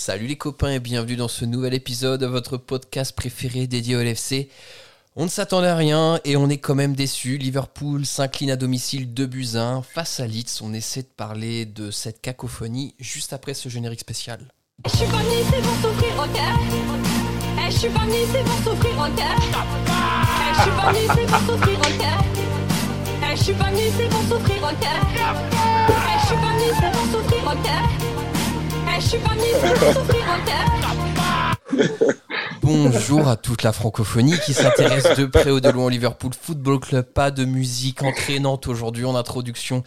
Salut les copains et bienvenue dans ce nouvel épisode de votre podcast préféré dédié au LFC. On ne s'attendait à rien et on est quand même déçu. Liverpool s'incline à domicile 2 buts 1 face à Leeds. On essaie de parler de cette cacophonie juste après ce générique spécial. Bonjour à toute la francophonie qui s'intéresse de près ou de loin au Liverpool Football Club. Pas de musique entraînante aujourd'hui en introduction.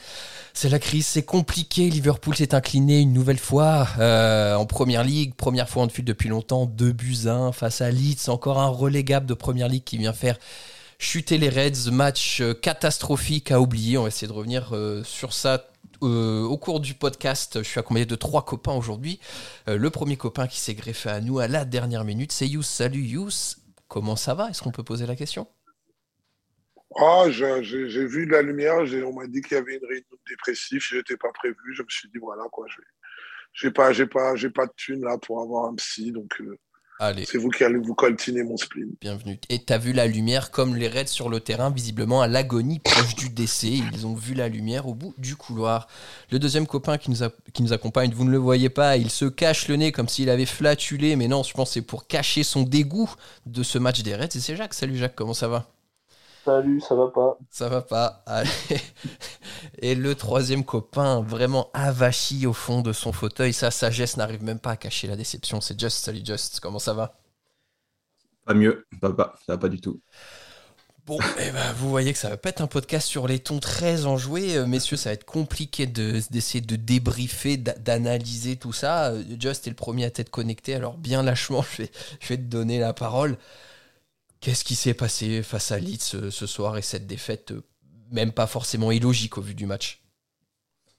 C'est la crise, c'est compliqué. Liverpool s'est incliné une nouvelle fois euh, en Première Ligue, première fois en fil depuis longtemps, 2 buts 1 face à Leeds, encore un relégable de Première Ligue qui vient faire chuter les Reds, match euh, catastrophique à oublier. On va essayer de revenir euh, sur ça euh, au cours du podcast. Je suis accompagné de trois copains aujourd'hui. Euh, le premier copain qui s'est greffé à nous à la dernière minute, c'est Yous. Salut Yous, comment ça va? Est-ce qu'on peut poser la question? Ah, j'ai vu la lumière, on m'a dit qu'il y avait une réunion de dépressif, je n'étais pas prévu, je me suis dit voilà quoi, je j'ai pas, pas, pas de thune là pour avoir un psy, donc euh, Allez, c'est vous qui allez vous coltiner mon spleen. bienvenue. Et t'as vu la lumière comme les Reds sur le terrain, visiblement à l'agonie, proche du décès. Ils ont vu la lumière au bout du couloir. Le deuxième copain qui nous, a- qui nous accompagne, vous ne le voyez pas, il se cache le nez comme s'il avait flatulé, mais non, je pense que c'est pour cacher son dégoût de ce match des Reds. Et c'est Jacques. Salut Jacques, comment ça va? Salut, ça va pas Ça va pas. Allez. Et le troisième copain, vraiment avachi au fond de son fauteuil, sa sagesse n'arrive même pas à cacher la déception. C'est Just. Salut Just, comment ça va? Pas mieux, pas, pas, ça va pas du tout. Bon, eh ben, vous voyez que ça va pas être un podcast sur les tons très enjoués. Euh, messieurs, ça va être compliqué de- d'essayer de, débriefer, d'a- d'analyser tout ça. Euh, Just est le premier à t'être connecté, alors bien lâchement, je vais, je vais te donner la parole. Qu'est-ce qui s'est passé face à Leeds ce, ce soir et cette défaite, euh, même pas forcément illogique au vu du match?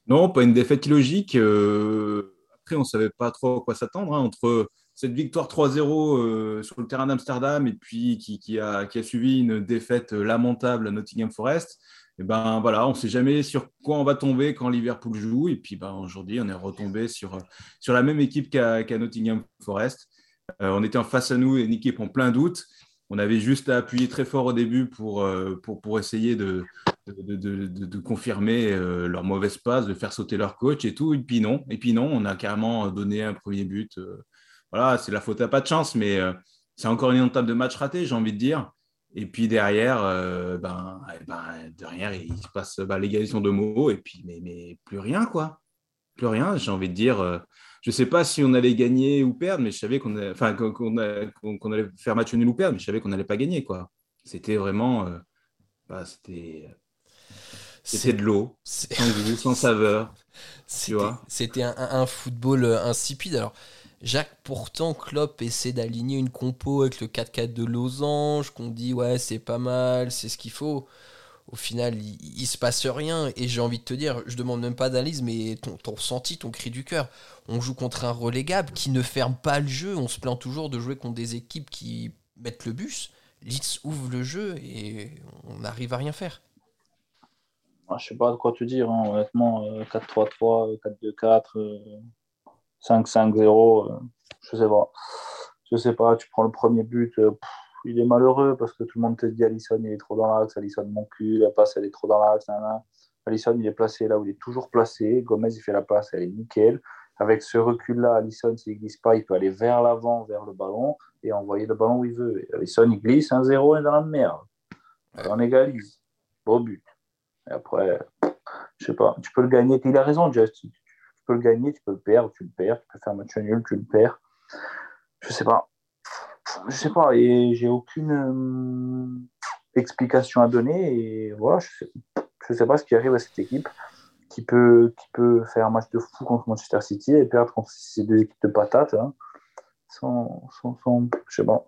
Non, pas une défaite illogique. euh, après, on savait pas trop à quoi s'attendre hein, entre cette victoire 3-0 euh, sur le terrain d'Amsterdam et puis qui, a, qui a suivi une défaite lamentable à Nottingham Forest. Et ben voilà, on sait jamais sur quoi on va tomber quand Liverpool joue. Et puis ben, aujourd'hui, on est retombé sur, sur la même équipe qu'à Nottingham Forest. Euh, on était en face à nous, une équipe en plein doute. On avait juste à appuyer très fort au début pour, euh, pour, pour essayer de, de, de, confirmer euh, leur mauvaise passe, de faire sauter leur coach et tout. Et puis non, et puis non, on a carrément donné un premier but. euh, voilà, c'est la faute à pas de chance, mais c'est encore une entame de match raté, j'ai envie de dire. Et puis derrière, ben, eh ben, derrière, il se passe bah, l'égalisation de mots, et puis mais, mais plus rien, quoi. Plus rien, j'ai envie de dire. Je sais pas si on allait gagner ou perdre, mais je savais qu'on allait, enfin, qu'on, qu'on a- qu'on- qu'on allait faire match nul ou perdre, mais je savais qu'on n'allait pas gagner, quoi. C'était vraiment. euh, bah, c'était, c'était de l'eau, c'est- sans goût, sans saveur. C'était vois. c'était un, un- un football euh, insipide. Alors, Jacques, pourtant, Klopp essaie d'aligner une compo avec le 4-4 de Losange, qu'on dit, ouais, c'est pas mal, c'est ce qu'il faut. Au final, il, se passe rien. Et j'ai envie de te dire, je demande même pas d'analyse, mais ton, ressenti, ton cri du cœur. On joue contre un relégable qui ne ferme pas le jeu. On se plaint toujours de jouer contre des équipes qui mettent le bus. Leeds ouvre le jeu et on n'arrive à rien faire. Ah, Je sais pas de quoi te dire, hein. honnêtement. euh, 4-3-3, euh, 4-2-4, euh, 5-5-0, euh, je sais pas. Je sais pas, tu prends le premier but, euh, il est malheureux parce que tout le monde te dit Alisson, il est trop dans l'axe, Alisson, mon cul, la passe, elle est trop dans l'axe. Alisson, il est placé là où il est toujours placé. Gomez, il fait la passe, elle est nickel. Avec ce recul-là, Alisson, s'il glisse pas, il peut aller vers l'avant, vers le ballon et envoyer le ballon où il veut. Et Alisson, il glisse 1-0 et dans la merde. On égalise. Beau but. Et après, je sais pas, tu peux le gagner. Il a raison, Just. Tu peux le gagner, tu peux le perdre, tu le perds. Tu peux faire un match nul, tu le perds. Je sais pas. Je sais pas. Et j'ai aucune euh, explication à donner. Et voilà, je sais, sais pas ce qui arrive à cette équipe qui peut, qui peut faire un match de fou contre Manchester City et perdre contre ces deux équipes de patates. Hein, sans, sans, je sais pas.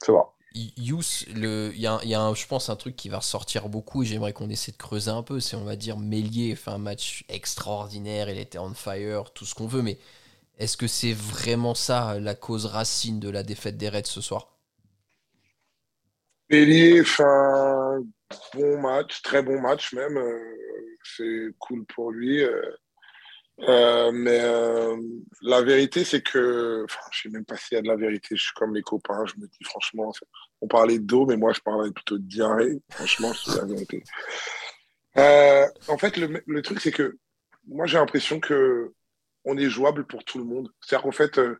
Je sais pas. Yous, le- il y a, y a je pense un truc qui va ressortir beaucoup et j'aimerais qu'on essaie de creuser un peu. C'est, on va dire, Mélier fait un match extraordinaire, il était on fire, tout ce qu'on veut, mais est-ce que c'est vraiment ça la cause racine de la défaite des Reds ce soir? Bélier fait un bon match, très bon match même. euh, c'est cool pour lui. euh, Euh, mais euh, la vérité, c'est que, enfin, je sais même pas s'il y a de la vérité. Je suis comme les copains. Je me dis franchement, on parlait d'eau, mais moi, je parlais plutôt de diarrhée. Franchement, c'est la vérité. Euh, en fait, le truc, c'est que moi, j'ai l'impression que on est jouable pour tout le monde. C'est-à-dire qu'en fait, euh,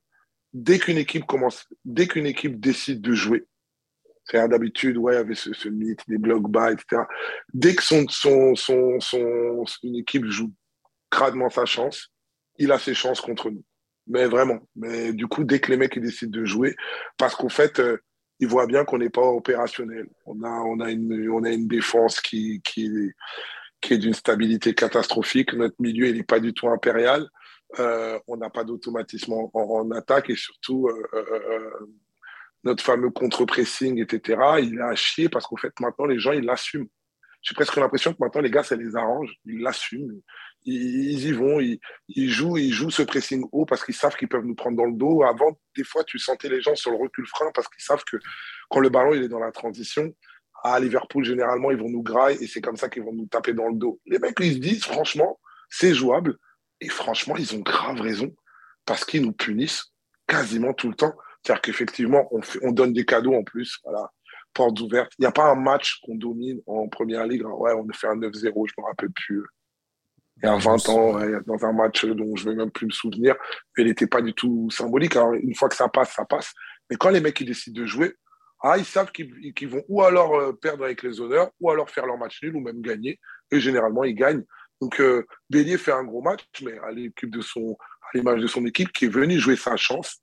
dès qu'une équipe commence, dès qu'une équipe décide de jouer, c'est d'habitude, ouais, avec ce, ce mythe des blocs bas, etc. Dès que son, son, son, son, une équipe joue gradement sa chance, il a ses chances contre nous. Mais vraiment. Mais du coup, dès que les mecs ils décident de jouer, parce qu'en fait, euh, ils voient bien qu'on n'est pas opérationnel. On a, on a une, on a une défense qui, qui, qui est d'une stabilité catastrophique. Notre milieu, il n'est pas du tout impérial. Euh, on n'a pas d'automatisme en, attaque et surtout euh, euh, notre fameux contre-pressing, etc. Il a chier parce qu'en fait, maintenant, les gens, ils l'assument. J'ai presque l'impression que maintenant, les gars, ça les arrange. Ils l'assument. Ils, y vont, ils, ils, jouent, ils jouent ce pressing haut parce qu'ils savent qu'ils peuvent nous prendre dans le dos. Avant, des fois, tu sentais les gens sur le recul frein parce qu'ils savent que quand le ballon est dans la transition, à Liverpool, généralement, ils vont nous grailler et c'est comme ça qu'ils vont nous taper dans le dos. Les mecs, ils se disent, franchement, c'est jouable. Et franchement, ils ont grave raison parce qu'ils nous punissent quasiment tout le temps. C'est-à-dire qu'effectivement, on, on, donne des cadeaux en plus. Voilà, portes ouvertes. Il n'y a pas un match qu'on domine en première ligue. Ouais, on a fait un 9-0, je ne me rappelle plus. Il y a 20 ans, ouais, dans un match dont je ne vais même plus me souvenir. Il n'était pas du tout symbolique. Alors, une fois que ça passe, ça passe. Mais quand les mecs ils décident de jouer, ah, ils savent qu'ils qu vont ou alors euh, perdre avec les honneurs, ou alors faire leur match nul, ou même gagner. Et généralement, ils gagnent. Donc, euh, Bélier fait un gros match, mais à l'équipe de son, à l'image de son équipe, qui est venue jouer sa chance.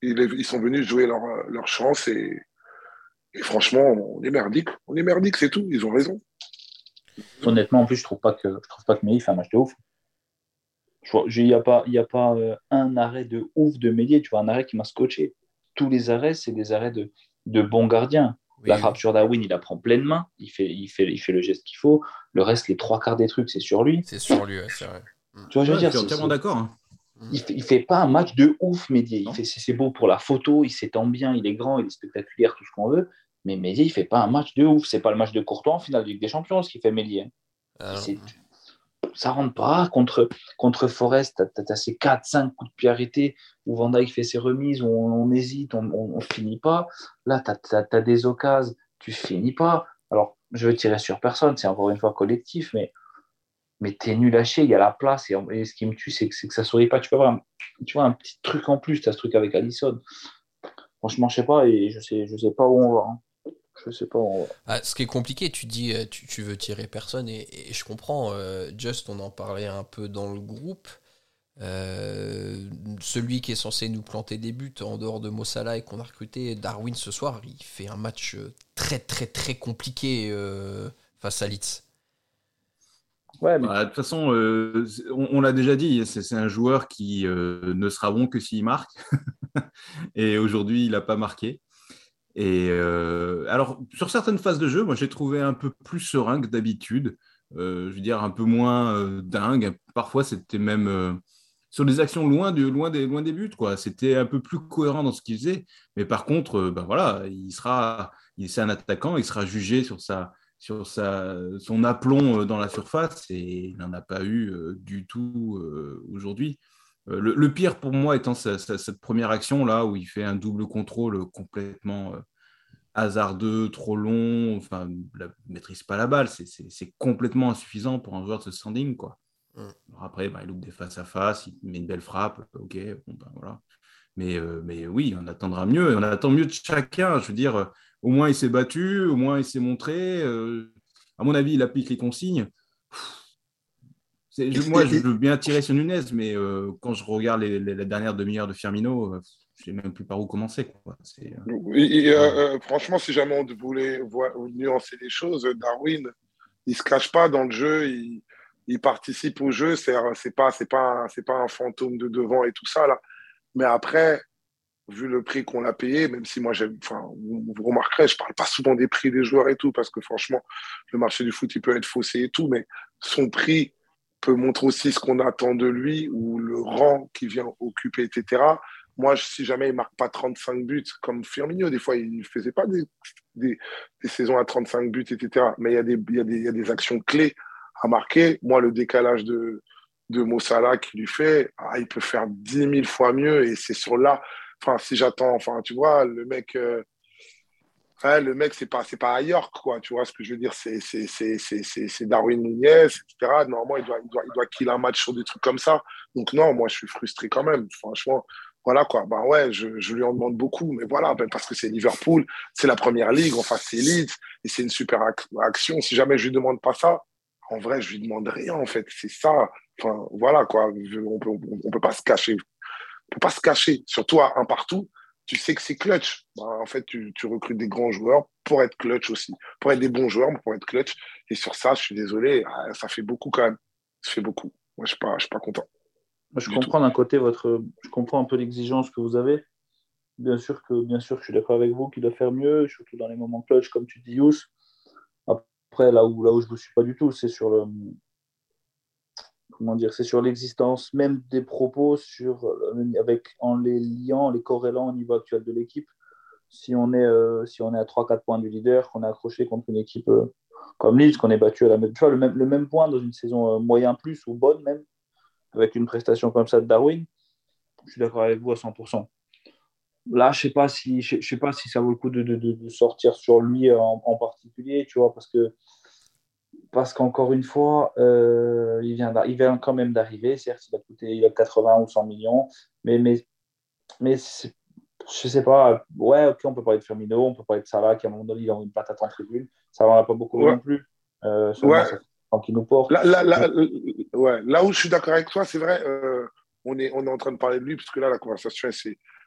Ils, sont venus jouer leur, leur chance et, franchement, on est merdique. On est merdique, c'est tout. Ils ont raison. Honnêtement, en plus, je trouve pas que je trouve pas que Méli fait un match de ouf. Il n'y a pas, y a pas euh, un arrêt de ouf de Mélier, tu vois, un arrêt qui m'a scotché. Tous les arrêts, c'est des arrêts de, de bons gardiens. Oui, la frappe sur Darwin, il la prend pleine main, il fait, il fait, il fait le geste qu'il faut. Le reste, les trois quarts des trucs, c'est sur lui. C'est sur lui, ouais, c'est vrai. Tu vois, je veux dire, je suis entièrement d'accord. hein. il fait, il fait pas un match de ouf, Médier. Non. Il fait, c'est c'est beau pour la photo, il s'étend bien, il est grand, il est spectaculaire, tout ce qu'on veut. Mais Médier, il fait pas un match de ouf. C'est pas le match de Courtois en finale de Ligue des Champions, ce qu'il fait Médier. Ça rentre pas. Contre, contre Forest, tu as, ces 4-5 coups de pied arrêtés où Van fait ses remises, où on, hésite, on, on, finit pas. Là, tu as, des occasions, tu finis pas. Alors, je veux tirer sur personne, c'est encore une fois collectif, mais, mais tu es nul à chier, il y a la place. Et, ce qui me tue, c'est que, que ça sourit pas. Tu peux avoir un, vois, un petit truc en plus, tu as ce truc avec Allison. Franchement, je sais pas, et je sais, je sais pas où on va. hein. Je sais pas on. Ah, ce qui est compliqué, tu dis, euh, tu, tu veux tirer personne, et, et je comprends. euh, Just, on en parlait un peu dans le groupe. Euh, celui qui est censé nous planter des buts en dehors de Mossala et qu'on a recruté, Darwin, ce soir, il fait un match très, très, très compliqué euh, face à Leeds. Ouais, mais Bah, de toute façon, euh, on, on l'a déjà dit, c'est c'est un joueur qui euh, ne sera bon que s'il marque. Et aujourd'hui, il n'a pas marqué. Et euh, alors, sur certaines phases de jeu, moi, j'ai trouvé un peu plus serein que d'habitude. Euh, je veux dire, un peu moins euh, dingue. Parfois, c'était même sur des actions loin, des, buts. quoi. C'était un peu plus cohérent dans ce qu'il faisait. Mais par contre, ben voilà, il sera, il, c'est un attaquant, il sera jugé sur sa, sur sa, son aplomb dans la surface et il n'en a pas eu du tout aujourd'hui. Le, pire pour moi étant cette première action là où il fait un double contrôle complètement hasardeux, trop long, enfin, la, maîtrise pas la balle, c'est- c'est c'est complètement insuffisant pour un joueur de ce standing quoi. Mm. Alors après, bah, il loupe des face à face, il met une belle frappe, ok, bon, ben, voilà. Mais, euh, mais oui, on attendra mieux, et on attend mieux de chacun. Je veux dire, au moins il s'est battu, au moins il s'est montré. euh, à mon avis, il applique les consignes. Je- moi, je veux bien tirer sur Nunez, mais euh, quand je regarde les, les- la dernière demi-heure de Firmino, je sais même plus par où commencer. Quoi. Euh, Et, euh, euh, franchement, si jamais on voulait nuancer les choses, Darwin, il se cache pas dans le jeu, il, il participe au jeu. C'est pas c'est pas c'est pas un fantôme de devant et tout ça là. Mais après, vu le prix qu'on l'a payé, même si moi enfin, vous, vous remarquerez, je parle pas souvent des prix des joueurs et tout parce que franchement, le marché du foot il peut être faussé et tout, mais son prix peut montrer aussi ce qu'on attend de lui ou le rang qu'il vient occuper, etc. Moi, si jamais il marque pas 35 buts comme Firmino, des fois, il faisait pas des, des, saisons à 35 buts, etc. Mais il y, a des, il, y a il y a des actions clés à marquer. Moi, le décalage de, de Mossala qui lui fait, ah, il peut faire 10 000 fois mieux. Et c'est sur là, enfin, si j'attends, enfin, tu vois, le mec, euh, le mec, c'est pas, pas ailleurs, quoi. Tu vois ce que je veux dire? C'est, Darwin Nunez, etc. Normalement, il doit, il doit, il doit kill un match sur des trucs comme ça. Donc, non, moi, je suis frustré quand même. Franchement, voilà, quoi. Ben ouais, je, je lui en demande beaucoup, mais voilà, ben parce que c'est Liverpool, c'est la première ligue, enfin, c'est Leeds, et c'est une super action. Si jamais je lui demande pas ça, en vrai, je lui demande rien, en fait. C'est ça. Enfin, voilà, quoi. On peut, on peut pas se cacher. On peut pas se cacher. Surtout à un partout tu sais que c'est clutch. Bah, en fait, tu, tu, recrutes des grands joueurs pour être clutch aussi, pour être des bons joueurs, pour être clutch. Et sur ça, je suis désolé, ah, ça fait beaucoup quand même. Ça fait beaucoup. Moi, je suis pas, je suis pas content. Je comprends d'un côté votre, je comprends un peu l'exigence que vous avez. Bien sûr que, bien sûr, je suis d'accord avec vous qu'il doit faire mieux, surtout dans les moments clutch, comme tu dis, Yous. Après, là où, là où je ne suis pas du tout, c'est sur le, comment dire, c'est sur l'existence même des propos, sur, euh, avec, en les liant, les corrélant au niveau actuel de l'équipe. Si on est, euh, si on est à 3-4 points du leader, qu'on est accroché contre une équipe euh, comme Leeds, qu'on est battu à la même, le même, le même point dans une saison moyen plus ou bonne même, avec une prestation comme ça de Darwin, je suis d'accord avec vous à 100%. Là, je sais pas si, je, sais pas si ça vaut le coup de, de, de sortir sur lui en, en, particulier, tu vois, parce que parce qu'encore une fois, euh, il, vient il vient quand même d'arriver. Certes, il a coûté il a 80 ou 100 millions, mais, mais, mais je sais pas. Ouais, ok, on peut parler de Firmino, on peut parler de Salah qui à un moment donné il a une patate en tribune. Ça va pas beaucoup non plus. Euh, ouais. Qui nous porte. Là, là, là, euh, ouais. là, où je suis d'accord avec toi, c'est vrai, euh, on, est, on est en train de parler de lui, parce que là, la conversation,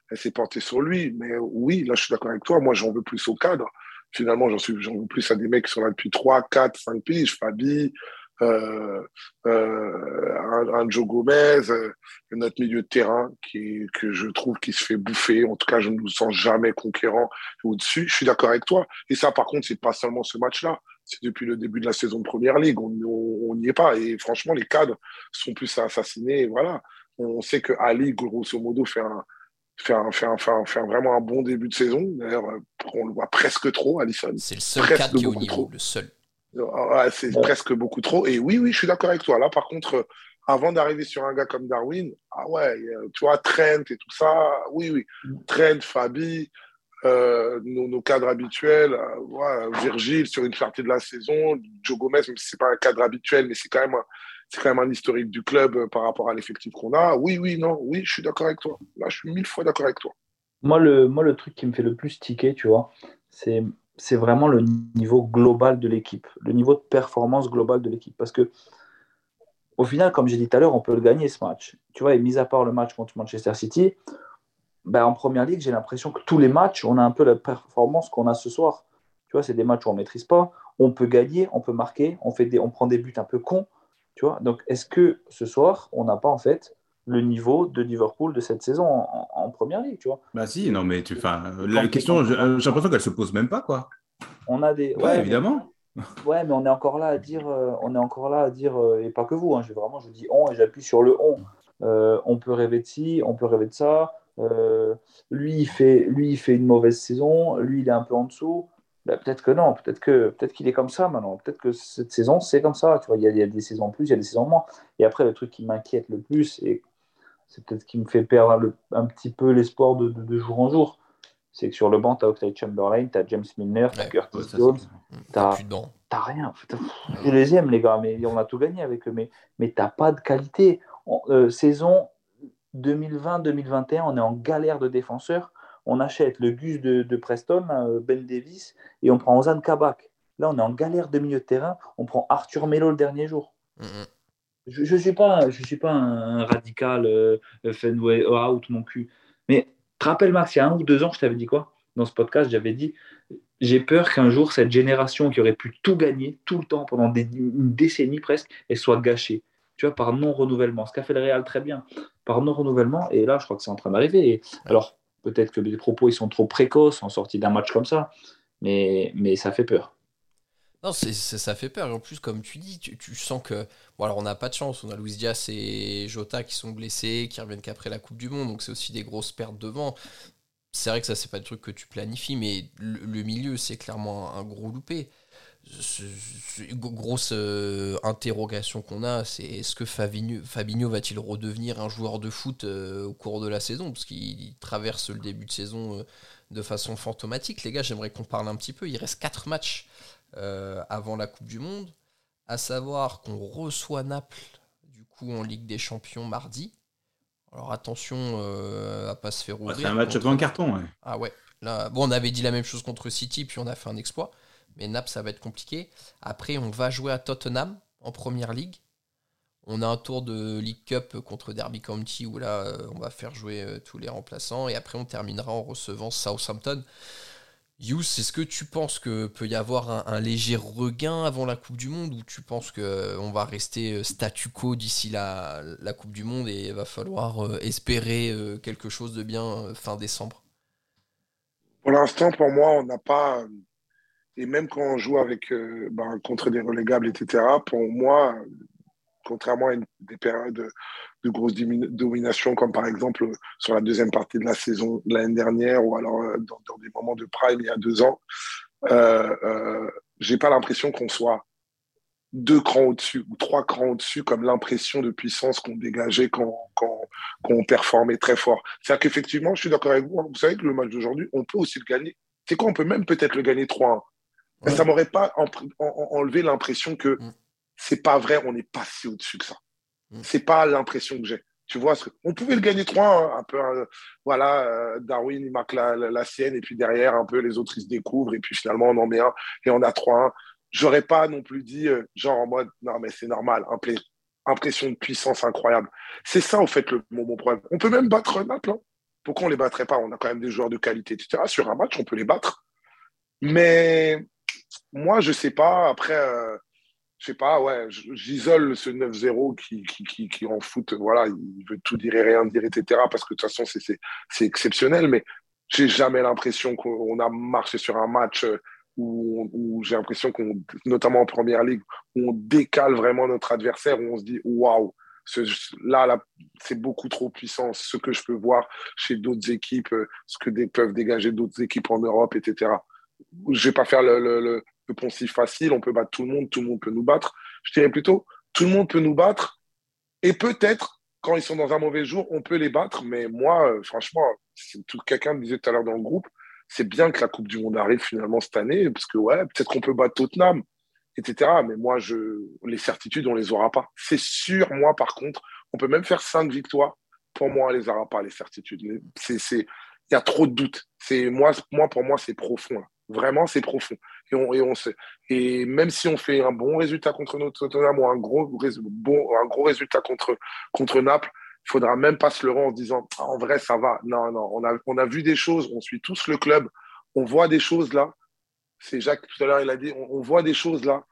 elle s'est portée sur lui. Mais oui, là, je suis d'accord avec toi. Moi, j'en veux plus au cadre finalement, j'en veux plus à des mecs qui sont là depuis 3, 4, 5 piges, Fabi, euh, euh, un, Joe Gomez, euh, notre milieu de terrain qui, que je trouve qui se fait bouffer. En tout cas, je ne nous sens jamais conquérant au-dessus. Je suis d'accord avec toi. Et ça, par contre, c'est pas seulement ce match-là. C'est depuis le début de la saison de Première Ligue. On n'y est pas. Et franchement, les cadres sont plus assassinés. Voilà. On sait que Ali, grosso modo, fait un, faire, faire, faire, faire, vraiment un bon début de saison. D'ailleurs, euh, on le voit presque trop, Allison. C'est le seul cadre qui est au niveau, le seul. Ouais, c'est presque beaucoup trop. Et oui, oui, je suis d'accord avec toi. Là, par contre, euh, avant d'arriver sur un gars comme Darwin, ah ouais, tu vois, Trent et tout ça, oui, oui. Mm. Trent, Fabi, euh, nos, cadres habituels, euh, Virgile sur une partie de la saison, Joe Gomez, même si c'est pas un cadre habituel, mais c'est quand même c'est quand même un historique du club euh, par rapport à l'effectif qu'on a. Oui, oui, non, oui, je suis d'accord avec toi. Là, je suis mille fois d'accord avec toi. Moi le, moi, le truc qui me fait le plus tiquer, tu vois, c'est, c'est vraiment le niveau global de l'équipe, le niveau de performance globale de l'équipe. Parce que, au final, comme j'ai dit tout à l'heure, on peut le gagner ce match. Tu vois, et mis à part le match contre Manchester City, ben, en première ligue, j'ai l'impression que tous les matchs, on a un peu la performance qu'on a ce soir. Tu vois, c'est des matchs où on ne maîtrise pas. On peut gagner, on peut marquer, on, fait des, on prend des buts un peu cons. Tu vois Donc, est-ce que ce soir, on n'a pas en fait le niveau de Liverpool de cette saison en, première ligue, tu vois? Bah si, non, mais tu, la question, j'ai l'impression qu'elle se pose même pas, quoi. On a des, ouais, évidemment. ouais, mais on est encore là à dire, euh, on est encore là à dire, euh, et pas que vous. Hein, je vraiment, je dis on et j'appuie sur le on. Euh, on peut rêver de ci, on peut rêver de ça. Lui, il fait, lui, il fait une mauvaise saison. Lui, il est un peu en dessous. Bah, peut-être que non, peut-être que peut-être qu'il est comme ça maintenant. Peut-être que cette saison, c'est comme ça. Tu vois, il y, a, des saisons plus, il y a des saisons moins. Et après, le truc qui m'inquiète le plus, et c'est peut-être ce qui me fait perdre un petit peu l'espoir de, de, jour en jour, c'est que sur le banc, tu as Oxlade Chamberlain, tu as James Milner, tu as Curtis Jones, tu n'as rien. Je les aime, les gars, mais on a tout gagné avec eux. Mais, mais tu n'as pas de qualité. Euh, saison 2020-2021, on est en galère de défenseurs on achète le Gus de, Preston, euh, Ben Davis, et on prend Ozan Kabak. Là, on est en galère de milieu de terrain. On prend Arthur Melo le dernier jour. Mm-hmm. Je ne suis pas, je suis pas un, radical euh, Fenway out mon cul. Mais te rappelles, Max, il y a un ou deux ans, je t'avais dit quoi? Dans ce podcast, j'avais dit j'ai peur qu'un jour, cette génération qui aurait pu tout gagner, tout le temps, pendant des, une décennie presque, elle soit gâchée. Tu vois, par non-renouvellement. Ce qu'a fait le Real très bien. Par non-renouvellement. Et là, je crois que c'est en train d'arriver. Alors, Peut-être que les propos ils sont trop précoces en sortie d'un match comme ça, mais, mais ça fait peur. Non, ça fait peur. Et en plus, comme tu dis, tu, sens que. Bon, alors on n'a pas de chance. On a Luis Diaz et Jota qui sont blessés, qui reviennent qu'après la Coupe du Monde. Donc c'est aussi des grosses pertes devant. C'est vrai que ça, c'est pas le truc que tu planifies, mais le, milieu, c'est clairement un, gros loupé. Grosse euh, interrogation qu'on a, c'est est-ce que Fabinho, Fabinho va-t-il redevenir un joueur de foot euh, au cours de la saison? Parce qu'il traverse le début de saison euh, de façon fantomatique. Les gars, j'aimerais qu'on parle un petit peu. Il reste 4 matchs avant la Coupe du Monde, à savoir qu'on reçoit Naples du coup en Ligue des Champions mardi. Alors attention à pas se faire ouvrir. c'est un match contre... un carton. Ah ouais. Là, bon, on avait dit la même chose contre City, puis on a fait un exploit. Mais Naples, ça va être compliqué. Après, on va jouer à Tottenham en première ligue. On a un tour de League Cup contre Derby County où là, euh, on va faire jouer euh, tous les remplaçants. Et après, on terminera en recevant Southampton. Yous, est-ce que tu penses que peut y avoir un, léger regain avant la Coupe du Monde ou tu penses qu'on euh, va rester statu quo d'ici la, la, Coupe du Monde et il va falloir espérer quelque chose de bien fin décembre? Pour l'instant, pour moi, on n'a pas et même quand on joue avec, euh, ben, contre des relégables, etc., pour moi, contrairement à une, des périodes de, grosse domination, comme par exemple sur la deuxième partie de la saison de l'année dernière, ou alors euh, dans, des moments de prime il y a deux ans, euh, euh, j'ai pas l'impression qu'on soit deux crans au-dessus ou trois crans au-dessus, comme l'impression de puissance qu'on dégageait quand, quand, quand, on performait très fort. C'est-à-dire qu'effectivement, je suis d'accord avec vous, hein, vous savez que le match d'aujourd'hui, on peut aussi le gagner. C'est quoi, on peut même peut-être le gagner 3-1. Ça Ça m'aurait pas enlevé l'impression que mm. c'est pas vrai, on n'est pas si au-dessus que ça. Ce mm. C'est pas l'impression que j'ai. Tu vois, on pouvait le gagner 3 hein, un peu. Euh, voilà, euh, Darwin, il marque la, sienne, et puis derrière, un peu, les autres, ils se découvrent, et puis finalement, on en met un, et on a 3-1. J'aurais pas non plus dit, euh, genre en mode, non, mais c'est normal, impression de puissance incroyable. C'est ça, au fait, le, mon, problème. On peut même battre Naples. Hein. Pourquoi on les battrait pas? On a quand même des joueurs de qualité, etc. Sur un match, on peut les battre. Mais moi, je sais pas. Après, euh, je sais pas, ouais, j'isole ce 9-0 qui, qui, qui, en foot, voilà, il veut tout dire et rien dire, etc. Parce que de toute façon, c'est exceptionnel, mais j'ai jamais l'impression qu'on a marché sur un match euh, où, j'ai l'impression qu'on, notamment en première ligue, où on décale vraiment notre adversaire, où on se dit waouh, là, là c'est beaucoup trop puissant. Ce que je peux voir chez d'autres équipes, euh, ce que peuvent dégager d'autres équipes en Europe, etc. Je vais pas faire le, le, le poncif facile, on peut battre tout le monde, tout le monde peut nous battre. Je dirais plutôt, tout le monde peut nous battre. Et peut-être, quand ils sont dans un mauvais jour, on peut les battre. Mais moi, euh, franchement, quelqu'un me disait tout à l'heure dans le groupe, c'est bien que la Coupe du Monde arrive finalement cette année, parce que ouais, peut-être qu'on peut battre Tottenham, etc. Mais moi, je, les certitudes, on les aura pas. C'est sûr, moi, par contre, on peut même faire cinq victoires. Pour moi, on les aura pas, les certitudes. Il y a trop de doutes. C'est, moi, moi, pour moi, c'est profond. Vraiment, c'est profond. Et, on, et, on et même si on fait un bon résultat contre notre Tottenham ou un gros, bon, un gros résultat contre, contre Naples, il faudra même pas se le rendre en se disant ah, en vrai, ça va. Non, non, on a, on a vu des choses, on suit tous le club, on voit des choses là. C'est Jacques tout à l'heure, il a dit on, voit des choses là.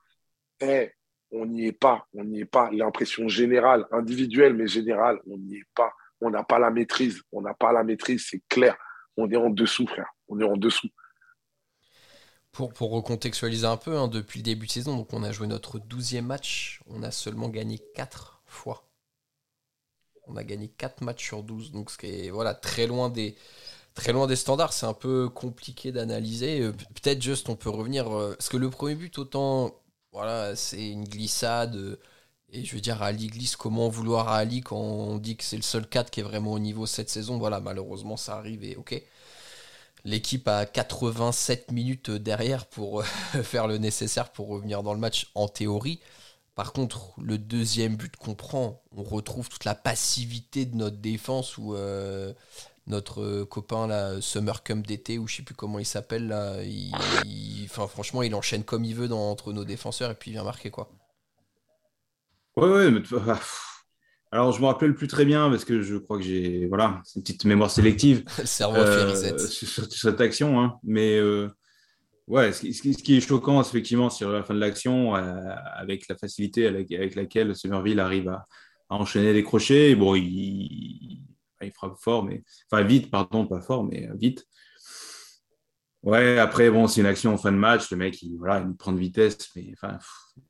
Eh, on n'y est pas, on n'y est pas. L'impression générale, individuelle mais générale, on n'y est pas. On n'a pas la maîtrise, on n'a pas la maîtrise, c'est clair. On est en dessous, frère. On est en dessous. Pour, pour recontextualiser un peu, hein, depuis le début de saison, donc on a joué notre 12e match, on a seulement gagné 4 fois. On a gagné 4 matchs sur 12, donc ce qui est voilà, très, loin des, très loin des standards. C'est un peu compliqué d'analyser. Euh, peut-être juste on peut revenir. Euh, parce que le premier but, autant voilà, c'est une glissade. Euh, et je veux dire, Ali glisse, comment vouloir à Ali quand on dit que c'est le seul 4 qui est vraiment au niveau cette saison? Voilà, malheureusement, ça arrive et ok. L'équipe a 87 minutes derrière pour euh, faire le nécessaire pour revenir dans le match en théorie. Par contre, le deuxième but qu'on prend, on retrouve toute la passivité de notre défense où euh, notre copain là, Summer Camp d'été, ou je sais plus comment il s'appelle là, enfin, franchement, il enchaîne comme il veut entre nos défenseurs et puis il vient marquer quoi. Ouais, ouais, mais alors, je me rappelle plus très bien parce que je crois que j'ai voilà, c'est une petite mémoire sélective. Le cerveau euh, sur, cette action, hein. mais euh, ouais, ce qui, est choquant, effectivement, sur la fin de l'action, euh, avec la facilité avec, laquelle Somerville arrive à, enchaîner les crochets. Bon, il, il, frappe fort, mais enfin vite, pardon, pas fort, mais vite. Ouais, après, bon, c'est une action en fin de match. Le mec, il, voilà, il prend de vitesse. Mais enfin,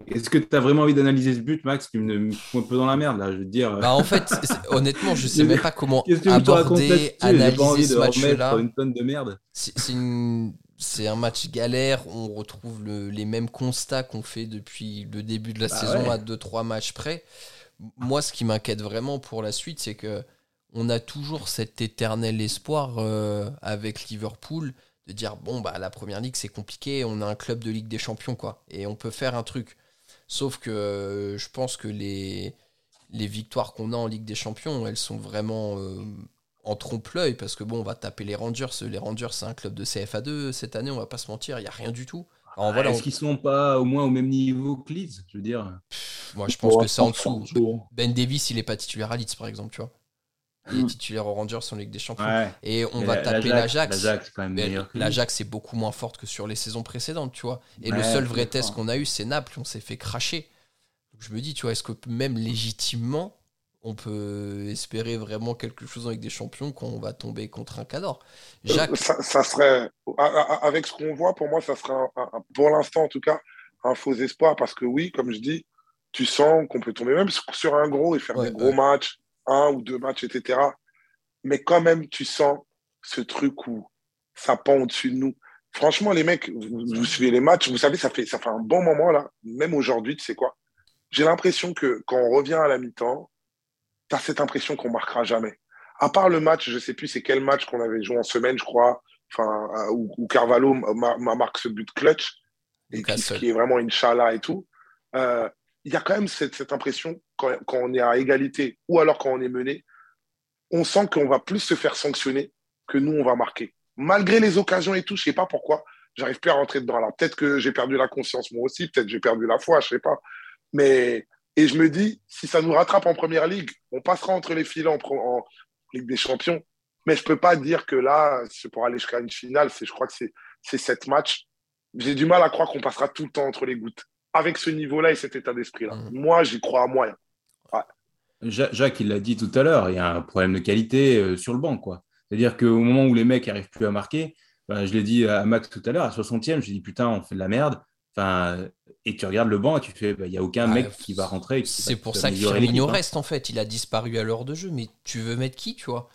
est-ce que tu as vraiment envie d'analyser ce but, Max? Tu me mets un peu dans la merde, là, je veux dire. Bah, en fait, honnêtement, je sais même pas comment aborder, analyser ce match-là. une tonne de merde. C'est une... c'est un match galère. On retrouve le- les mêmes constats qu'on fait depuis le début de la Bah saison ouais. à 2-3 matchs près. Moi, ce qui m'inquiète vraiment pour la suite, c'est que on a toujours cet éternel espoir euh, avec Liverpool de dire bon bah la première ligue c'est compliqué, on a un club de Ligue des Champions quoi et on peut faire un truc. Sauf que euh, je pense que les les victoires qu'on a en Ligue des Champions, elles sont vraiment euh, en trompe-l'œil parce que bon, on va taper les Rangers. Les Rangers, c'est un club de CFA2 cette année, on va pas se mentir, il y a rien du tout. Alors, voilà, Est-ce on- qu'ils sont pas au moins au même niveau que Leeds Je veux dire? moi je pense que c'est en dessous. Ben Davis, il est pas titulaire à Leeds par exemple, tu vois. Il est Mm. titulaire aux Rangers en Ligue des Champions. Ouais. Et on va la- taper l'Ajax. L'Ajax, est beaucoup moins forte que sur les saisons précédentes, tu vois. Et le seul vrai test qu'on a eu, c'est Naples. On s'est fait cracher. Donc je me dis, tu vois, est-ce que même légitimement, on peut espérer vraiment quelque chose avec des champions quand on va tomber contre un cador? Jacques, Ça, serait, avec ce qu'on voit, pour moi, ça serait, un- un- un- pour l'instant en tout cas, un faux espoir parce que oui, comme je dis, tu sens qu'on peut tomber même sur- sur un gros et faire Ouais, des gros ouais. matchs, un ou deux matchs, etc. Mais quand même, tu sens ce truc où ça pend au-dessus de nous. Franchement, les mecs, vous, vous suivez les matchs, vous savez, ça fait, ça fait un bon moment là, même aujourd'hui, tu sais quoi? J'ai l'impression que quand on revient à la mi-temps, tu as cette impression qu'on marquera jamais. À part le match, je sais plus c'est quel match qu'on avait joué en semaine, je crois, enfin, euh, où, où Carvalho m'a m'a marqué ce but clutch, et qui, est vraiment une chala et tout. Euh, Il y a quand même cette, impression, quand, on est à égalité ou alors quand on est mené, on sent qu'on va plus se faire sanctionner que nous, on va marquer. Malgré les occasions et tout, je sais pas pourquoi, j'arrive plus à rentrer dedans là. Peut-être que j'ai perdu la conscience moi aussi, peut-être j'ai perdu la foi, je sais pas. Mais, et je me dis, si ça nous rattrape en première ligue, on passera entre les filets en, Ligue des Champions. Mais je peux pas dire que là, c'est pour aller jusqu'à une finale, je crois que c'est, c'est sept matchs. J'ai du mal à croire qu'on passera tout le temps entre les gouttes. Avec ce niveau-là et cet état d'esprit-là. Mhm. Moi, j'y crois à moyen. Ja- Jacques, il l'a dit tout à l'heure, il y a un problème de qualité euh, sur le banc. quoi. C'est-à-dire qu'au moment où les mecs n'arrivent plus à marquer, ben, je l'ai dit à Max tout à l'heure, à 60e, je lui ai dit putain, on fait de la merde. Enfin, et tu regardes le banc et tu fais, ben, il n'y a aucun Ouais, mec qui va rentrer. c'est pour ça que Firmino hein. reste en fait. Il a disparu à l'heure de jeu, mais tu veux mettre qui, tu vois?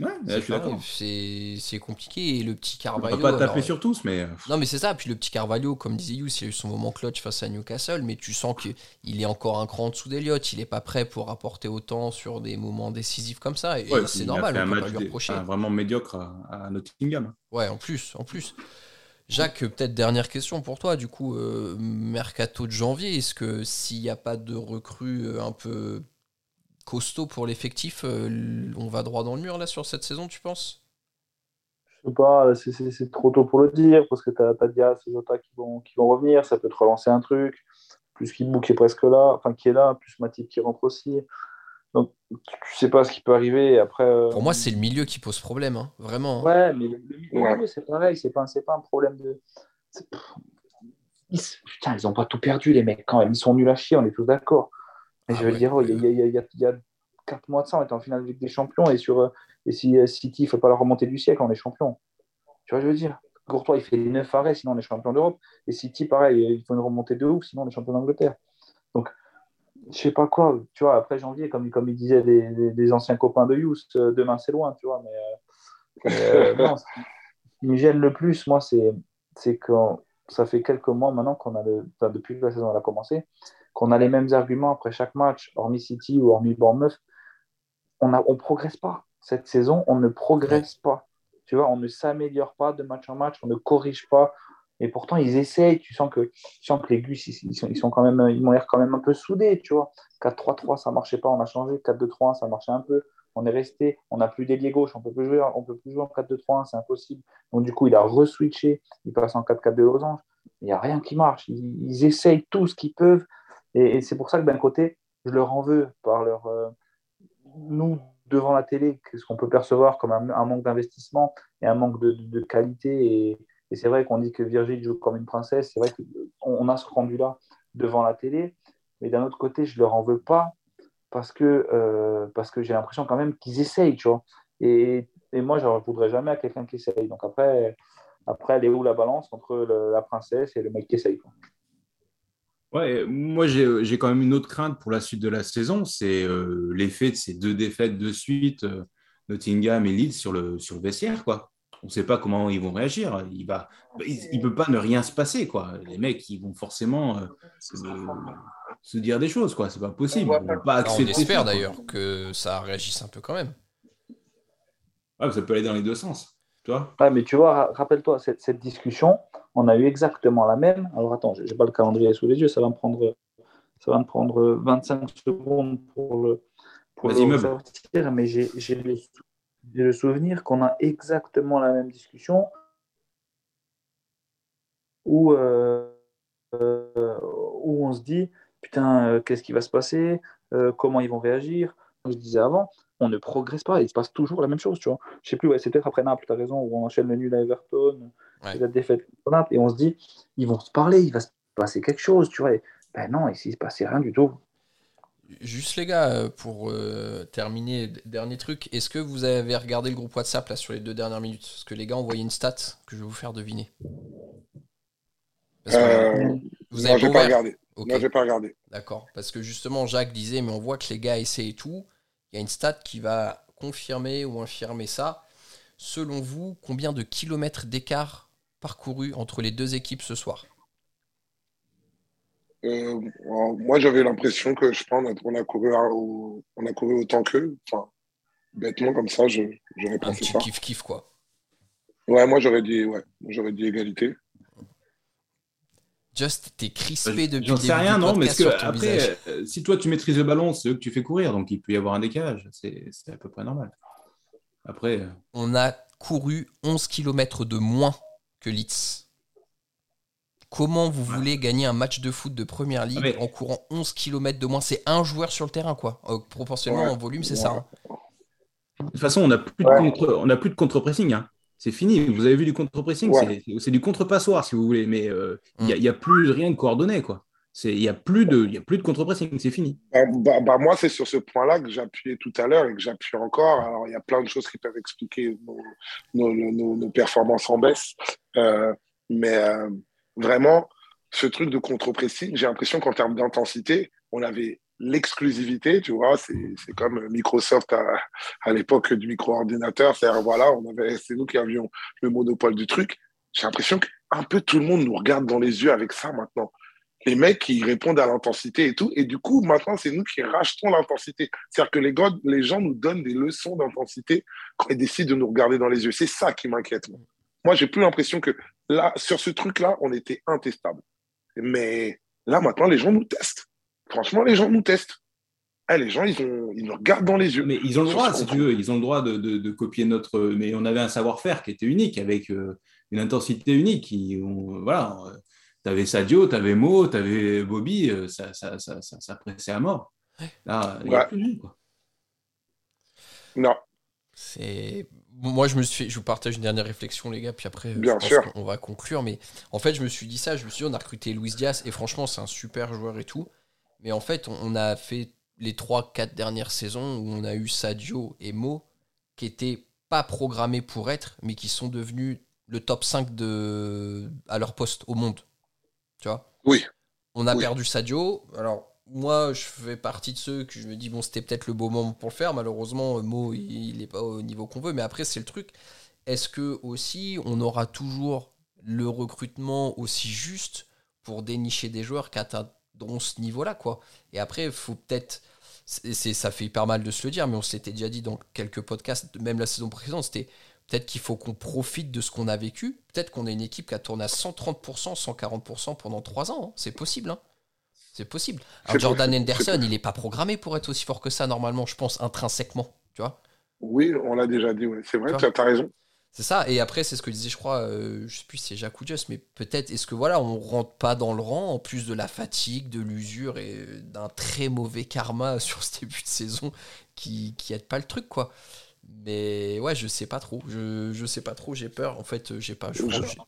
Ouais, C'est je suis pareil, d'accord. C'est compliqué. Et le petit On Carvalho. va pas taper alors- sur tous, mais. Non, mais c'est ça. Puis le petit Carvalho, comme disait Yous, il a eu son moment clutch face à Newcastle, mais tu sens qu'il est encore un cran en dessous d'Eliott. Il est pas prêt pour apporter autant sur des moments décisifs comme ça. Et, Ouais, c'est il a normal, on peut pas lui des- reprocher. enfin, vraiment médiocre à, à Nottingham. Ouais, en plus, en plus. Jacques, peut-être dernière question pour toi. Du coup, euh, mercato de janvier, est-ce que s'il n'y a pas de recrue euh, un peu costaud pour l'effectif, euh, on va droit dans le mur là sur cette saison, tu penses? Je sais pas, c'est- c'est trop tôt pour le dire, parce que tu as, Diaz et Jota qui vont, qui vont revenir, ça peut te relancer un truc. Plus Kidbou qui est presque là, enfin qui est là, plus Matip qui rentre aussi. Donc tu sais pas ce qui peut arriver. Après, euh, Pour moi, c'est le milieu qui pose problème, hein, vraiment. hein. Ouais, mais le, le milieu, Ouais. c'est pareil, c'est pas, c'est pas un problème de. putain, ils ont pas tout perdu, les mecs, quand même. Ils sont nuls à chier, on est tous d'accord. Ah je veux ouais, dire, il y, a- il y a- il y a- il y a 4 mois de ça, on était en finale de Ligue des Champions, et, sur, euh, et si euh, City ne fait pas la remontée du siècle, on est champion. Tu vois, je veux dire? Courtois, il fait 9 arrêts, sinon on est champion d'Europe. Et City, pareil, il faut une remontée de ouf, sinon on est champion d'Angleterre. Donc, je sais pas quoi. Tu vois, après janvier, comme, comme il disait des, des- des anciens copains de Youth, euh, demain c'est loin, tu vois. Mais, euh, non, ce qui me gêne le plus, moi, c'est que ça fait quelques mois maintenant qu'on a le, enfin, depuis que la saison elle a commencé, qu'on a les mêmes arguments après chaque match, hormis City ou hormis Bournemouth. On ne progresse pas. Cette saison, on ne progresse pas. Tu vois, on ne s'améliore pas de match en match, on ne corrige pas. Et pourtant, ils essayent. Tu sens que, tu sens que les Gus, ils, sont, quand même, ils m'ont l'air quand même un peu soudés, tu vois. 4-3-3, ça marchait pas, on a changé. 4-2-3-1, ça marchait un peu. On est resté, on n'a plus d'ailier gauche, on peut peut plus jouer en 4-2-3-1, c'est impossible. Donc du coup, il a re-switché, il passe en 4-4 de losange. Il n'y a rien qui marche. Ils essayent tout ce qu'ils peuvent. Et, c'est pour ça que d'un côté, je leur en veux par leur. euh, nous, devant la télé, ce qu'on peut percevoir comme un, manque d'investissement et un manque de, qualité. Et, c'est vrai qu'on dit que Virgile joue comme une princesse. C'est vrai qu'on on a ce rendu-là devant la télé. Mais d'un autre côté, je leur en veux pas parce que, euh, que j'ai l'impression quand même qu'ils essayent. Et, et moi, je ne voudrais jamais à quelqu'un qui essaye. Donc après, après, elle est où la balance entre la princesse et le mec qui essaye. Ouais, moi j'ai j'ai quand même une autre crainte pour la suite de la saison, c'est euh, l'effet de ces deux défaites de suite, euh, Nottingham et Leeds sur le, sur le vestiaire. Quoi. on ne sait pas comment ils vont réagir. Il va, il, peut pas ne rien se passer, quoi. Les mecs, ils vont forcément euh, se, dire des choses, quoi. C'est pas possible. pas on espère d'ailleurs que ça réagisse un peu quand même. ça peut aller dans les deux sens. Tu vois mais tu vois, rappelle-toi, cette, cette, discussion, on a eu exactement la même. Alors attends, j'ai pas le calendrier sous les yeux, ça va me prendre, ça va me prendre 25 secondes pour le, pour le sortir, mais j'ai le, le souvenir qu'on a exactement la même discussion où, euh, euh, où on se dit putain, euh, qu'est-ce qui va se passer Comment ils vont réagir je disais avant, on ne progresse pas, il se passe toujours la même chose, tu vois. Je sais plus, ouais, c'est peut-être après Naples, tu as raison, où on enchaîne le nul à Everton, la défaite Naples, et on se dit, ils vont se parler, il va se passer quelque chose, tu vois. ben non, ici, il ne se passait rien du tout. Juste les gars, euh, pour euh, terminer, dernier truc, est-ce que vous avez regardé le groupe WhatsApp là sur les deux dernières minutes? Parce que les gars ont envoyé une stat que je vais vous faire deviner. Euh, vous avez pas, regardé. Non, j'ai pas regardé. D'accord. Parce que justement, Jacques disait, mais on voit que les gars essaient et tout. Il y a une stat qui va confirmer ou infirmer ça. Selon vous, combien de kilomètres d'écart parcouru entre les deux équipes ce soir? Euh, moi, j'avais l'impression que je pense on a couru, on a couru autant qu'eux. Enfin, bêtement comme ça, j'aurais pensé Un petit kiff kiff quoi. Ouais, moi j'aurais dit, ouais, j'aurais dit égalité. Just, t'es crispé depuis J'en sais rien, non, mais que, après, euh, si toi tu maîtrises le ballon, c'est eux que tu fais courir, donc il peut y avoir un décalage. C'est à peu près normal. Après. Euh, on a couru 11 km de moins que Leeds. Comment vous voulez gagner un match de foot de première ligue en courant 11 km de moins? C'est un joueur sur le terrain, quoi. Euh, proportionnellement, en volume, c'est ça. Hein. De toute façon, on n'a plus, de contre-pressing. Hein. C'est fini. Vous avez vu du contre-pressing C'est du contre-passoir, si vous voulez. Mais euh, il n'y a, mm. plus rien de coordonné, quoi. Il n'y a plus de, y a plus de contre-pressing, c'est fini. Bah, bah, bah, moi, c'est sur ce point-là que j'appuyais tout à l'heure et que j'appuie encore. Alors, il y a plein de choses qui peuvent expliquer nos, performances en baisse. Euh, mais vraiment, ce truc de contre-pressing, j'ai l'impression qu'en termes d'intensité, on avait l'exclusivité, tu vois, c'est comme Microsoft à, à l'époque du micro-ordinateur, c'est voilà, c'est nous qui avions le monopole du truc. J'ai l'impression qu'un peu tout le monde nous regarde dans les yeux avec ça maintenant. Les mecs qui répondent à l'intensité et tout, et du coup, maintenant, c'est nous qui rachetons l'intensité. C'est-à-dire que les, gars, les gens nous donnent des leçons d'intensité quand ils décident de nous regarder dans les yeux. C'est ça qui m'inquiète. Moi, j'ai plus l'impression que là, sur ce truc-là, on était intestable. Mais là, maintenant, les gens nous testent. Franchement, les gens nous testent. Eh, les gens, ils, ont, ils nous regardent dans les yeux. Mais ils ont le droit, si tu veux, ils ont le droit de, de, copier notre. Mais on avait un savoir-faire qui était unique, avec euh, une intensité unique. Qui, voilà, tu avais Sadio, tu avais Mo, tu avais Bobby, euh, ça, ça, ça, ça, pressait à mort. Là, il n'y a plus de quoi. Non. C'est moi, je me suis je vous partage une dernière réflexion, les gars, puis après, euh, Bien sûr. on va conclure. Mais en fait, je me suis dit ça, je me suis dit, on a recruté Luis Diaz, et franchement, c'est un super joueur et tout. Mais en fait, on a fait les 3-4 dernières saisons où on a eu Sadio et Mo, qui étaient pas programmés pour être, mais qui sont devenus le top 5 de, à leur poste au monde. Tu vois? Oui. On a perdu Sadio. Alors, moi, je fais partie de ceux que je me dis, bon, c'était peut-être le beau moment pour le faire. Malheureusement, Mo, il n'est pas au niveau qu'on veut. Mais après, c'est le truc. Est-ce que aussi, on aura toujours le recrutement aussi juste pour dénicher des joueurs qui atteindront ce niveau-là, quoi Et après, il faut peut-être. C'est, ça fait hyper mal de se le dire, mais on s'était déjà dit dans quelques podcasts, même la saison précédente, c'était peut-être qu'il faut qu'on profite de ce qu'on a vécu. Peut-être qu'on a une équipe qui a tourné à 130%, 140% pendant 3 ans. Hein. C'est possible. Hein. C'est possible. Jordan Henderson, il n'est pas programmé pour être aussi fort que ça, normalement, je pense, intrinsèquement. Tu vois Oui, on l'a déjà dit, c'est vrai, tu as, raison. C'est ça, et après, c'est ce que disait, je crois, euh, je sais plus si c'est Jacques ou Just, mais peut-être, est-ce que voilà, on rentre pas dans le rang, en plus de la fatigue, de l'usure et d'un très mauvais karma sur ce début de saison qui, qui aide pas le truc, quoi. Mais ouais, je sais pas trop. Je, je sais pas trop, j'ai peur. En fait, j'ai pas. Je,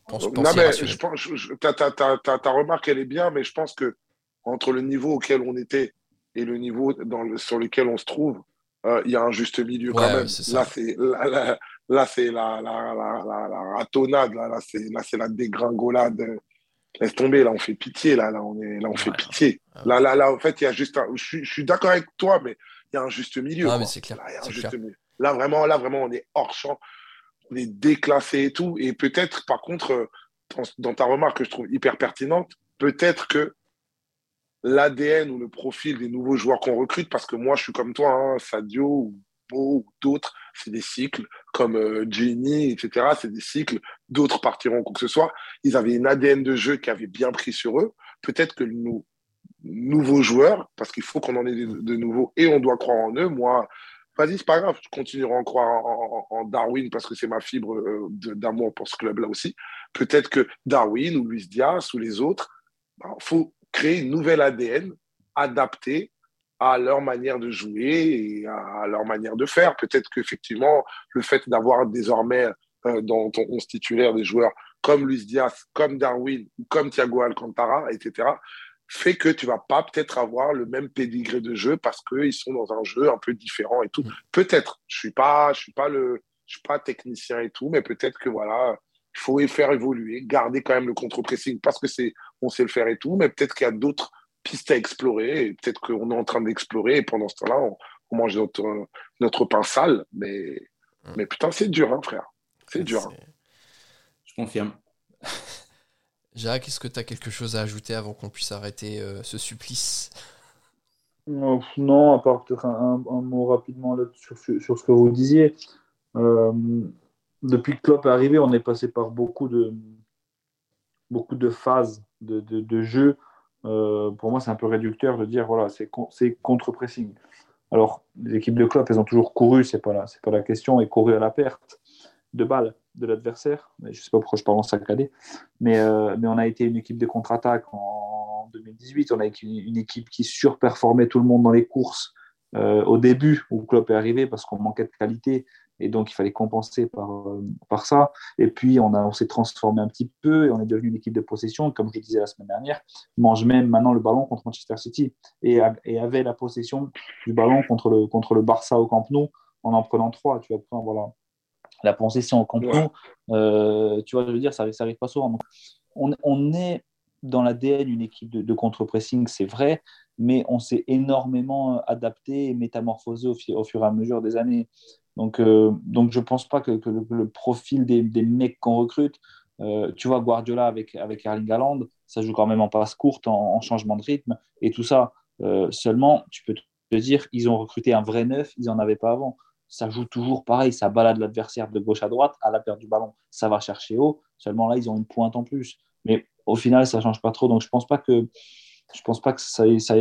pense, non, mais je pense, ta, ta, ta, ta, remarque, elle est bien, mais je pense que entre le niveau auquel on était et le niveau dans sur lequel on se trouve, euh, il y a un juste milieu quand même. Là, c'est là, là, c'est la, la, la, la, ratonnade, là, là c'est là, c'est la dégringolade. Laisse tomber, là, on fait pitié, là, là, on est, là, on fait pitié. Là, là, là, en fait, il y a juste, je, suis d'accord avec toi, mais il y a un juste milieu. Ah, mais c'est clair. Là, Là, vraiment, là, vraiment, on est hors champ. on est déclassé et tout. Et peut-être, par contre, dans, dans ta remarque que je trouve hyper pertinente, peut-être que l'ADN ou le profil des nouveaux joueurs qu'on recrute, parce que moi, je suis comme toi, hein, Sadio ou Beau ou d'autres, c'est des cycles, comme euh, Jenny, etc. C'est des cycles, d'autres partiront, quoi que ce soit. Ils avaient une ADN de jeu qui avait bien pris sur eux. Peut-être que nos nouveaux joueurs, parce qu'il faut qu'on en ait de, nouveaux et on doit croire en eux. Moi, vas-y, c'est pas grave, je continuerai à en croire en, Darwin parce que c'est ma fibre euh, d'amour pour ce club-là aussi. Peut-être que Darwin ou Luis Diaz ou les autres, il faut créer une nouvelle ADN adaptée à leur manière de jouer et à leur manière de faire. Peut-être qu'effectivement, le fait d'avoir désormais euh, dans ton 11 titulaire des joueurs comme Luis Diaz, comme Darwin, ou comme Thiago Alcantara, etc., fait que tu vas pas peut-être avoir le même pédigré de jeu parce qu'ils sont dans un jeu un peu différent et tout. Peut-être. Je suis pas, je suis pas le, je suis pas technicien et tout, mais peut-être que voilà, il faut faire évoluer, garder quand même le contre-pressing parce que c'est, on sait le faire et tout, mais peut-être qu'il y a d'autres pistes à explorer peut-être qu'on est en train d'explorer et pendant ce temps-là, on, on mange notre, notre pain sale, mais, mais putain, c'est dur, hein, frère. C'est dur. hein. Je confirme. Jacques, est-ce que tu as quelque chose à ajouter avant qu'on puisse arrêter euh, ce supplice? Non, non, à part peut-être un, un mot rapidement là, sur, sur, sur ce que vous disiez. Euh, depuis que Klopp est arrivé, on est passé par beaucoup de, beaucoup de phases de, de, de jeu. Euh, pour moi, c'est un peu réducteur de dire voilà, c'est con- c'est contre-pressing. Alors, les équipes de Klopp, elles ont toujours couru, c'est pas, pas la question, et couru à la perte de balles de l'adversaire. Je sais pas pourquoi je parle en saccadé, mais, euh, mais on a été une équipe de contre-attaque en 2018. On a été une, une équipe qui surperformait tout le monde dans les courses euh, au début où Klopp est arrivé parce qu'on manquait de qualité et donc il fallait compenser par, euh, par ça. Et puis on, a- on s'est transformé un petit peu et on est devenu une équipe de possession. Comme je disais la semaine dernière, mange même maintenant le ballon contre Manchester City et, avait la possession du ballon contre le, contre le Barça au Camp Nou en en prenant trois. Tu vas prendre voilà, la possession au Camp Nou. Ouais. Euh, tu vois, je veux dire, ça n'arrive ça pas souvent. Donc, on, on est dans l'ADN une équipe de, de contre-pressing, c'est vrai, mais on s'est énormément adapté et métamorphosé au fur et à mesure des années. Donc, euh, donc je ne pense pas que, le, profil des, mecs qu'on recrute, euh, tu vois, Guardiola avec, avec Erling Haaland, ça joue quand même en passe courte, en, en changement de rythme et tout ça. Euh, seulement, tu peux te dire, ils ont recruté un vrai neuf, ils n'en avaient pas avant ça joue toujours pareil, ça balade l'adversaire de gauche à droite à la perte du ballon, ça va chercher haut. Seulement là, ils ont une pointe en plus. Mais au final, ça change pas trop. Donc je pense pas que je pense pas que ça ait, ça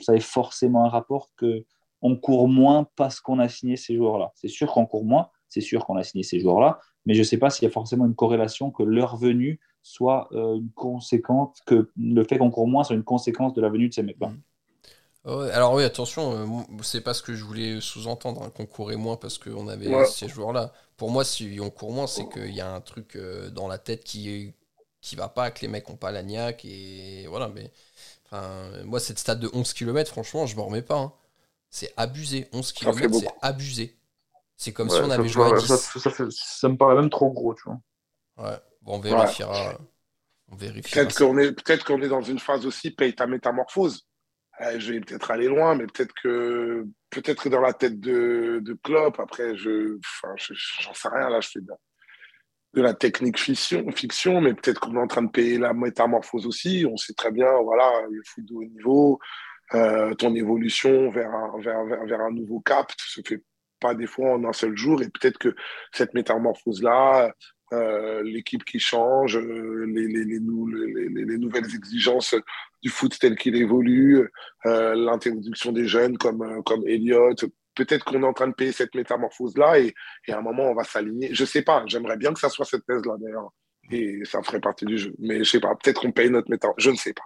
ça ait forcément un rapport que on court moins parce qu'on a signé ces joueurs-là. C'est sûr qu'on court moins, c'est sûr qu'on a signé ces joueurs-là, mais je sais pas s'il y a forcément une corrélation que leur venue soit euh, une conséquence, que le fait qu'on court moins soit une conséquence de la venue de ces mecs-là. Alors oui, attention, euh, c'est pas ce que je voulais sous-entendre, hein, qu'on courait moins parce qu'on avait Ouais. ces joueurs-là. Pour moi, si on court moins, c'est qu'il y a un truc euh, dans la tête qui qui va pas, que les mecs ont pas la niaque et voilà. Mais enfin, moi, cette stade de 11 km, franchement, je m'en remets pas. hein. C'est abusé, 11 fait km, c'est abusé. C'est comme Ouais, si on avait joué à paraît- 10. ça, ça me paraît même trop gros, tu vois. Ouais, bon, on vérifiera. On vérifiera. Peut-être qu'on est, peut-être qu'on est dans une phase aussi, paye ta métamorphose. Euh, je vais peut-être aller loin, mais peut-être que, peut-être dans la tête de, de Klopp, après, je, enfin, j'en sais rien, là, je fais de, de la technique fiction, fiction mais peut-être qu'on est en train de payer la métamorphose aussi. On sait très bien, voilà, le foot de haut niveau, euh, ton évolution vers un, vers, vers, vers un nouveau cap se fait pas des fois en un seul jour, et peut-être que cette métamorphose-là, euh, l'équipe qui change, euh, les, les, les, nou- les, les- les nouvelles exigences du foot tel qu'il évolue, euh, l'introduction des jeunes comme, euh, comme Elliott. Peut-être qu'on est en train de payer cette métamorphose-là et, et à un moment, on va s'aligner. Je sais pas, j'aimerais bien que ça soit cette thèse-là d'ailleurs. Et ça ferait partie du jeu. Mais je sais pas, peut-être qu'on paye notre métamorphose. Je ne sais pas.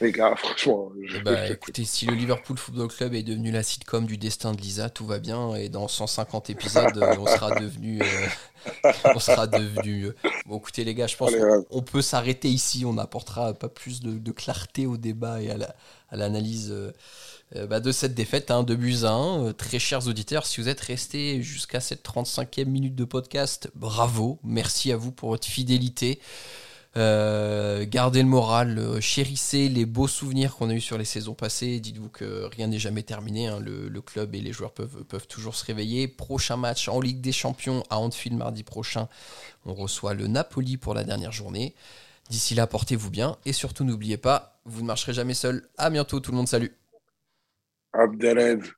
Les gars, franchement. Je... Ben, écoutez, si le Liverpool Football Club est devenu la sitcom du destin de Lisa, tout va bien. Et dans 150 épisodes, euh, on sera devenu, euh, on sera devenu mieux. Bon, écoutez les gars, je pense qu'on peut s'arrêter ici. On n'apportera pas plus de, de clarté au débat et à la- à l'analyse euh, euh, bah, de cette défaite, hein, de buts à 1. Euh, très chers auditeurs, si vous êtes restés jusqu'à cette 35e minute de podcast, bravo. Merci à vous pour votre fidélité. Euh, gardez le moral, euh, chérissez les beaux souvenirs qu'on a eus sur les saisons passées. Dites-vous que rien n'est jamais terminé. hein. Le, club et les joueurs peuvent, toujours se réveiller. Prochain match en Ligue des Champions à Anfield mardi prochain. On reçoit le Napoli pour la dernière journée. D'ici là, portez-vous bien et surtout n'oubliez pas, vous ne marcherez jamais seul. À bientôt tout le monde, salut. Abdelève.